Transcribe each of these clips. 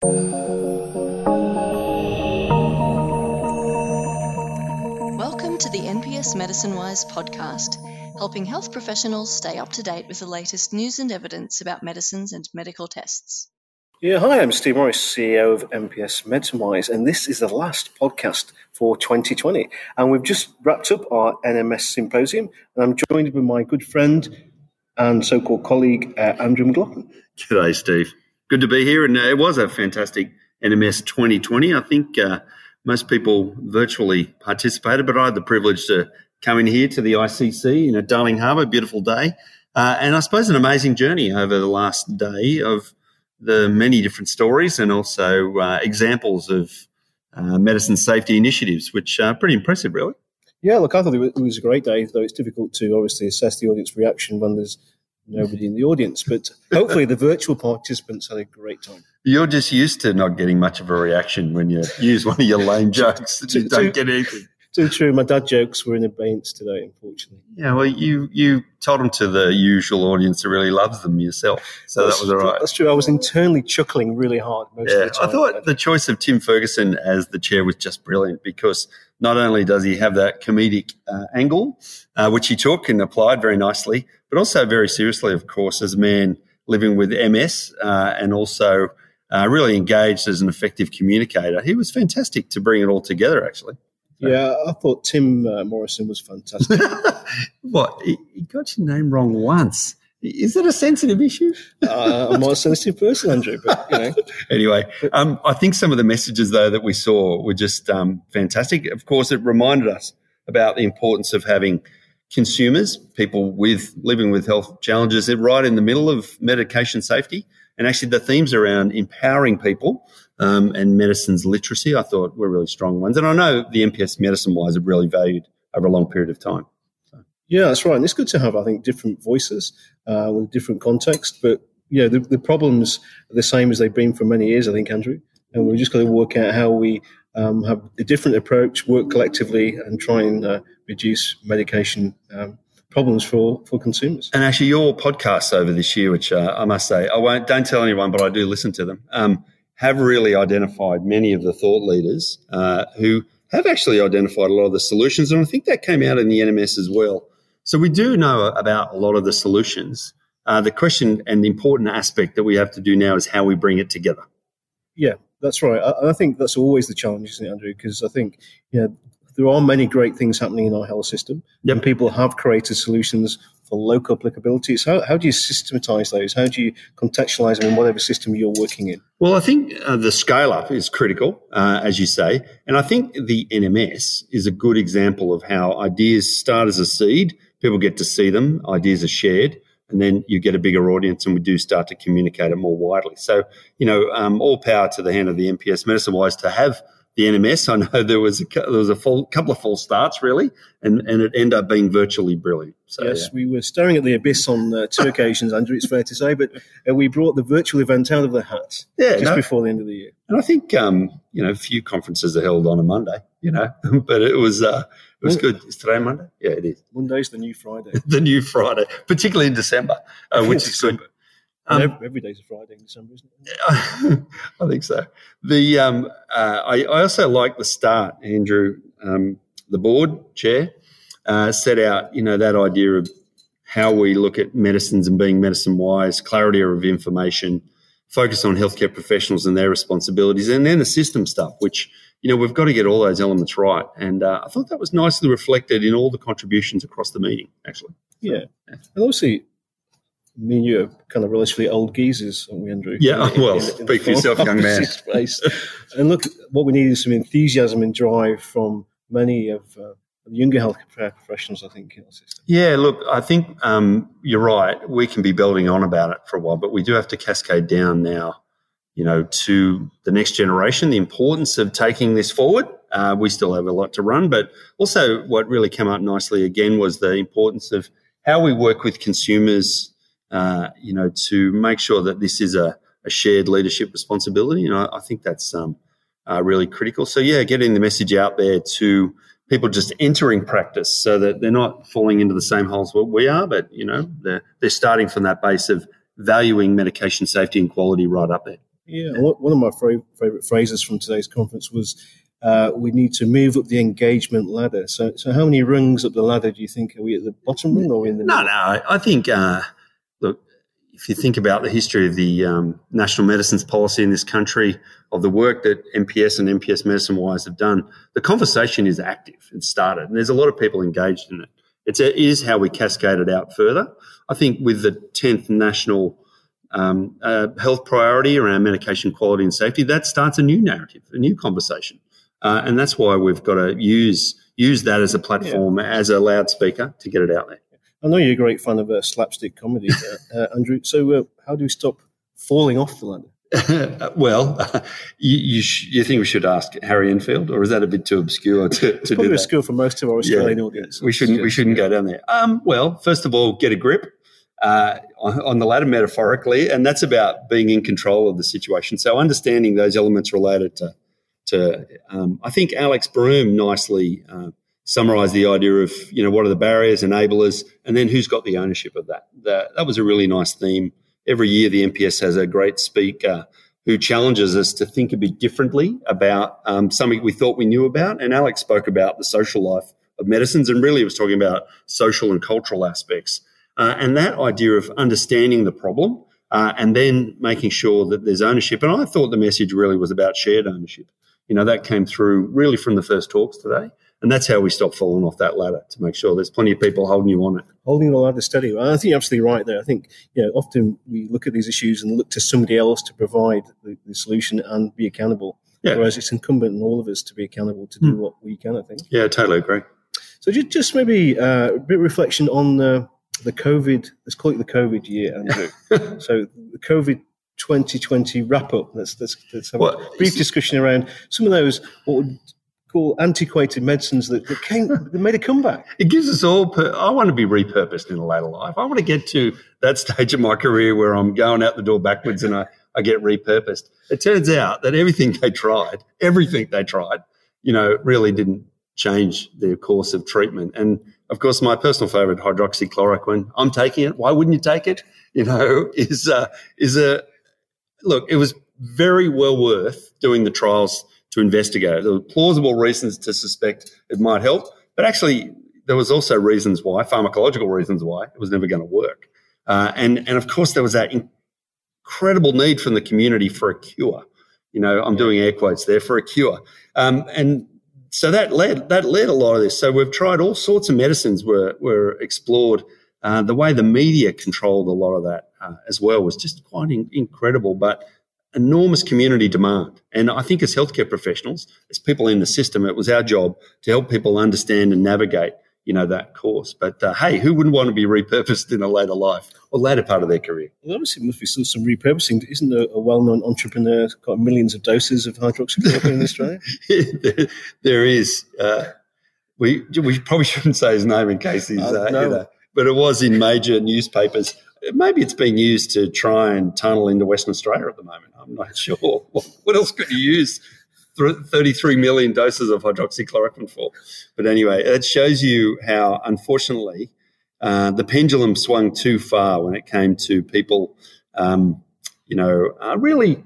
Welcome to the NPS Medicine Wise podcast, helping health professionals stay up to date with the latest news and evidence about medicines and medical tests. Yeah, hi, I'm Steve Morris, CEO of NPS Medicine Wise, and this is the last podcast for 2020. And we've just wrapped up our NMS symposium, and I'm joined by my good friend and so called colleague, uh, Andrew McLachlan. G'day, Steve. Good to be here, and uh, it was a fantastic NMS 2020. I think uh, most people virtually participated, but I had the privilege to come in here to the ICC in a Darling Harbour, beautiful day. Uh, and I suppose an amazing journey over the last day of the many different stories and also uh, examples of uh, medicine safety initiatives, which are pretty impressive, really. Yeah, look, I thought it was a great day, though it's difficult to obviously assess the audience reaction when there's nobody in the audience. But hopefully, the virtual participants had a great time. You're just used to not getting much of a reaction when you use one of your lame jokes. you don't get anything. Too true. My dad jokes were in abeyance today, unfortunately. Yeah, well, you you told them to the usual audience that really loves them yourself, so that's, that was all right. That's true. I was internally chuckling really hard most yeah, of the time. I thought the choice of Tim Ferguson as the chair was just brilliant because not only does he have that comedic uh, angle, uh, which he took and applied very nicely, but also very seriously, of course, as a man living with MS uh, and also uh, really engaged as an effective communicator. He was fantastic to bring it all together, actually. Yeah, I thought Tim uh, Morrison was fantastic. what? He, he, got your name wrong once. Is it a sensitive issue? uh, I'm not a sensitive person, Andrew, but you know. anyway, um, I think some of the messages though that we saw were just um, fantastic. Of course, it reminded us about the importance of having consumers, people with living with health challenges, right in the middle of medication safety. And actually, the themes around empowering people um, and medicines literacy, I thought were really strong ones. And I know the NPS medicine wise are really valued over a long period of time. So. Yeah, that's right. And it's good to have, I think, different voices uh, with different context. But yeah, the, the, problems are the same as they've been for many years, I think, Andrew. And we've just got to work out how we um, have a different approach, work collectively, and try and uh, reduce medication um, problems for, for consumers. And actually, your podcasts over this year, which uh, I must say, I won't don't tell anyone, but I do listen to them. Um, have really identified many of the thought leaders uh, who have actually identified a lot of the solutions. And I think that came out in the NMS as well. So we do know about a lot of the solutions. Uh, the question and the important aspect that we have to do now is how we bring it together. Yeah, that's right. I, I think that's always the challenge, isn't it, Andrew? Because I think you know, there are many great things happening in our health system, yep. and people have created solutions for local applicability. So, how, how do you systematize those? How do you contextualize them in whatever system you're working in? Well, I think uh, the scale up is critical, uh, as you say. And I think the NMS is a good example of how ideas start as a seed, people get to see them, ideas are shared. And then you get a bigger audience, and we do start to communicate it more widely. So, you know, um, all power to the hand of the NPS Medicine Wise to have the NMS. I know there was a there was a full, couple of false starts really, and and it ended up being virtually brilliant. So, yes, yeah. we were staring at the abyss on uh, two occasions, Andrew. It's fair to say, but uh, we brought the virtual event out of the hat. Yeah, just no, before the end of the year. And I think um, you know a few conferences are held on a Monday, you know, but it was. Uh, it was good. Is today Monday? Yeah, it is. Monday's the new Friday. the new Friday, particularly in December, uh, which is good. Um, every day's a Friday in December, isn't it? I think so. The um, uh, I, I, also like the start, Andrew. Um, the board chair uh, set out, you know, that idea of how we look at medicines and being medicine wise, clarity of information, focus on healthcare professionals and their responsibilities, and then the system stuff, which you know we've got to get all those elements right. And uh, I thought that was nicely reflected in all the contributions across the meeting, actually. So, yeah. yeah, and obviously me and you are kind of relatively old geezers, aren't we, Andrew? Yeah, in, well, in, in speak for yourself, young man. Space. and look, what we need is some enthusiasm and drive from many of uh, the younger healthcare professionals, I think, in our system. Yeah, look, I think um, you're right. We can be building on about it for a while, but we do have to cascade down now, you know, to the next generation, the importance of taking this forward. Uh, we still have a lot to run, but also what really came out nicely again was the importance of how we work with consumers uh, you know, to make sure that this is a, a shared leadership responsibility. You know, I think that's um, uh, really critical. So, yeah, getting the message out there to people just entering practice so that they're not falling into the same holes what we are, but, you know, they're, they're starting from that base of valuing medication safety and quality right up there. Yeah, one of my favorite phrases from today's conference was uh, we need to move up the engagement ladder. So, so how many rungs up the ladder do you think are we at the bottom rung or in the? No, middle? no. I think uh, look, if you think about the history of the um, national medicines policy in this country, of the work that NPS and NPS Medicine Wise have done, the conversation is active. It started, and there's a lot of people engaged in it. It's it is how we cascade it out further. I think with the tenth national um, uh, health priority around medication quality and safety, that starts a new narrative, a new conversation. Uh, and that's why we've got to use use that as a platform, yeah. as a loudspeaker to get it out there. I know you're a great fan of uh, slapstick comedy, uh, uh, Andrew. So, uh, how do we stop falling off the ladder? well, you you, sh- you, think we should ask Harry Enfield, or is that a bit too obscure to, to do that? obscure for most of our Australian yeah, audience. We shouldn't we shouldn't go down there. Um, well, first of all, get a grip uh, on, on the ladder metaphorically, and that's about being in control of the situation. So, understanding those elements related to to. Um, I think Alex Broom nicely uh, summarised the idea of you know what are the barriers, enablers, and then who's got the ownership of that. That, that was a really nice theme. Every year, the MPS has a great speaker who challenges us to think a bit differently about um, something we thought we knew about. And Alex spoke about the social life of medicines, and really was talking about social and cultural aspects. Uh, and that idea of understanding the problem uh, and then making sure that there's ownership. And I thought the message really was about shared ownership. You know, that came through really from the first talks today. And that's how we stop falling off that ladder to make sure there's plenty of people holding you on it. Holding the ladder steady. I think you're absolutely right there. I think, you know, often we look at these issues and look to somebody else to provide the, the solution and be accountable. Yeah. Whereas it's incumbent on all of us to be accountable to do mm. what we can, I think. Yeah, I totally agree. So just, just maybe uh, a bit of reflection on the, the COVID, let's call it the COVID year, Andrew. so the COVID 2020 wrap up. Let's, let's, let's have well, a brief discussion around some of those what would call antiquated medicines that, that came that made a comeback. It gives us all. Per- I want to be repurposed in a later life. I want to get to that stage of my career where I'm going out the door backwards and I, I get repurposed. It turns out that everything they tried, everything they tried, you know, really didn't change their course of treatment. And of course, my personal favorite, hydroxychloroquine. I'm taking it. Why wouldn't you take it? You know, is uh, is a look. It was very well worth doing the trials to investigate. There were plausible reasons to suspect it might help, but actually, there was also reasons why, pharmacological reasons why it was never going to work. Uh, and and of course, there was that incredible need from the community for a cure. You know, I'm doing air quotes there for a cure. Um, and so that led that led a lot of this. So we've tried all sorts of medicines were were explored. Uh, the way the media controlled a lot of that uh, as well was just quite in- incredible, but enormous community demand. And I think as healthcare professionals, as people in the system, it was our job to help people understand and navigate you know that course. But uh, hey, who wouldn't want to be repurposed in a later life or later part of their career? Well, obviously, must be some, some repurposing. Isn't a, a well-known entrepreneur got millions of doses of hydroxychloroquine in Australia? there, there is. Uh, we we probably shouldn't say his name in case he's. Uh, no. you know, but it was in major newspapers. Maybe it's being used to try and tunnel into Western Australia at the moment. I'm not sure. What, else could you use 33 million doses of hydroxychloroquine for. But anyway, it shows you how, unfortunately, uh, the pendulum swung too far when it came to people, um, you know, uh, really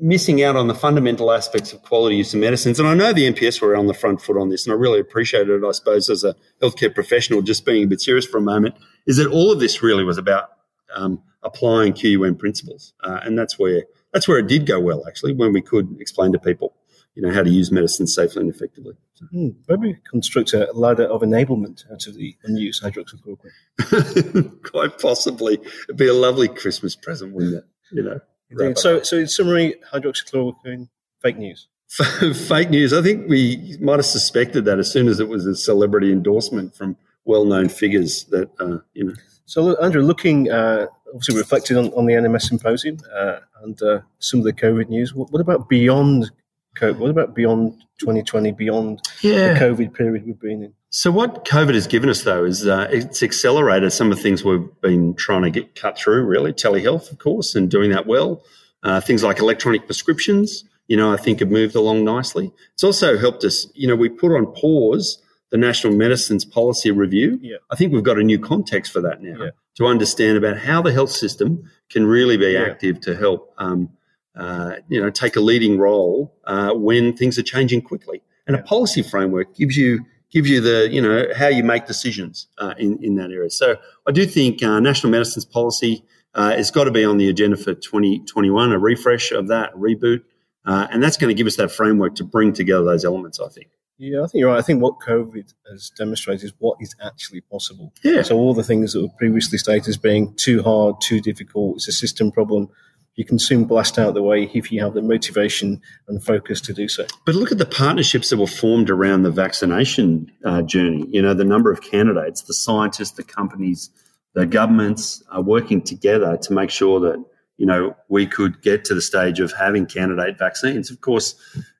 missing out on the fundamental aspects of quality use of medicines. And I know the NPS were on the front foot on this, and I really appreciated it, I suppose, as a healthcare professional, just being a bit serious for a moment, is that all of this really was about um, applying QUM principles. Uh, and that's where that's where it did go well, actually, when we could explain to people you know how to use medicine safely and effectively. So. Mm, maybe construct a ladder of enablement out of the unused hydroxychloroquine. Quite possibly, it'd be a lovely Christmas present, wouldn't it? You know. So, so in summary, hydroxychloroquine fake news. fake news. I think we might have suspected that as soon as it was a celebrity endorsement from well-known figures that uh, you know. So, Andrew, looking uh, obviously reflected on, on, the NMS symposium uh, and uh, some of the COVID news. What, what, about beyond COVID? what about beyond 2020, beyond yeah. the COVID period we've been in? So what COVID has given us, though, is uh, it's accelerated some of the things we've been trying to get cut through. Really, telehealth, of course, and doing that well. Uh, things like electronic prescriptions, you know, I think have moved along nicely. It's also helped us. You know, we put on pause the National Medicines Policy Review. Yeah. I think we've got a new context for that now yeah. To understand about how the health system can really be yeah. active to help um, uh, you know, take a leading role uh, when things are changing quickly. And a policy framework gives you gives you the you know how you make decisions uh, in in that area. So I do think uh, national medicines policy uh, has got to be on the agenda for 2021, a refresh of that, a reboot, uh, and that's going to give us that framework to bring together those elements. I think. Yeah, I think you're right. I think what COVID has demonstrated is what is actually possible. Yeah. So all the things that were previously stated as being too hard, too difficult, it's a system problem. You can soon blast out the way if you have the motivation and focus to do so. But look at the partnerships that were formed around the vaccination uh, journey. You know, the number of candidates, the scientists, the companies, the governments are working together to make sure that you know we could get to the stage of having candidate vaccines. Of course,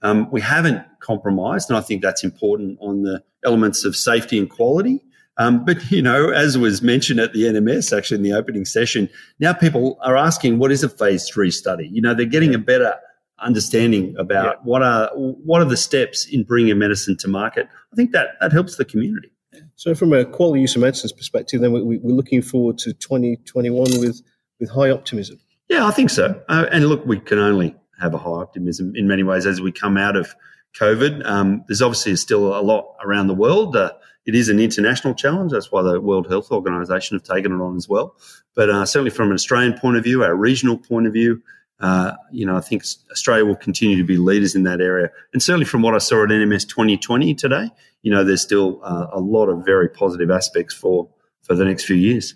um, we haven't compromised, and I think that's important on the elements of safety and quality. Um, but you know, as was mentioned at the NMS, actually in the opening session, now people are asking, "What is a phase three study?" You know, they're getting a better understanding about yeah. what are what are the steps in bringing a medicine to market. I think that that helps the community. So, from a quality use of medicines perspective, then we, are looking forward to 2021 with with high optimism. Yeah, I think so. Uh, and look, we can only have a high optimism in many ways as we come out of COVID. Um, there's obviously still a lot around the world. Uh, it is an international challenge. That's why the World Health Organization have taken it on as well. But uh, certainly from an Australian point of view, our regional point of view, uh, you know, I think Australia will continue to be leaders in that area. And certainly from what I saw at NMS 2020 today, you know, there's still uh, a lot of very positive aspects for for the next few years.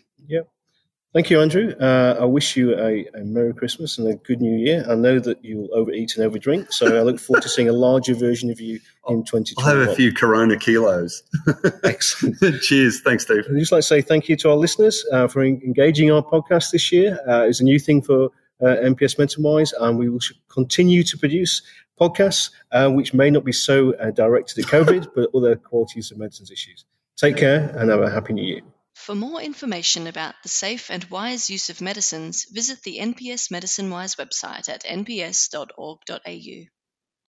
Thank you, Andrew. Uh, I wish you a, a, Merry Christmas and a good New Year. I know that you'll overeat and overdrink, so I look forward to seeing a larger version of you in 2020. I'll have a few Corona kilos. Excellent. Cheers. Thanks, Steve. I'd just like to say thank you to our listeners uh, for engaging our podcast this year. Uh, it's a new thing for uh, NPS Medicine Wise, and we will continue to produce podcasts uh, which may not be so uh, directed at COVID, but other qualities of medicines issues. Take care and have a happy new year. For more information about the safe and wise use of medicines, visit the NPS Medicine Wise website at nps.org.au.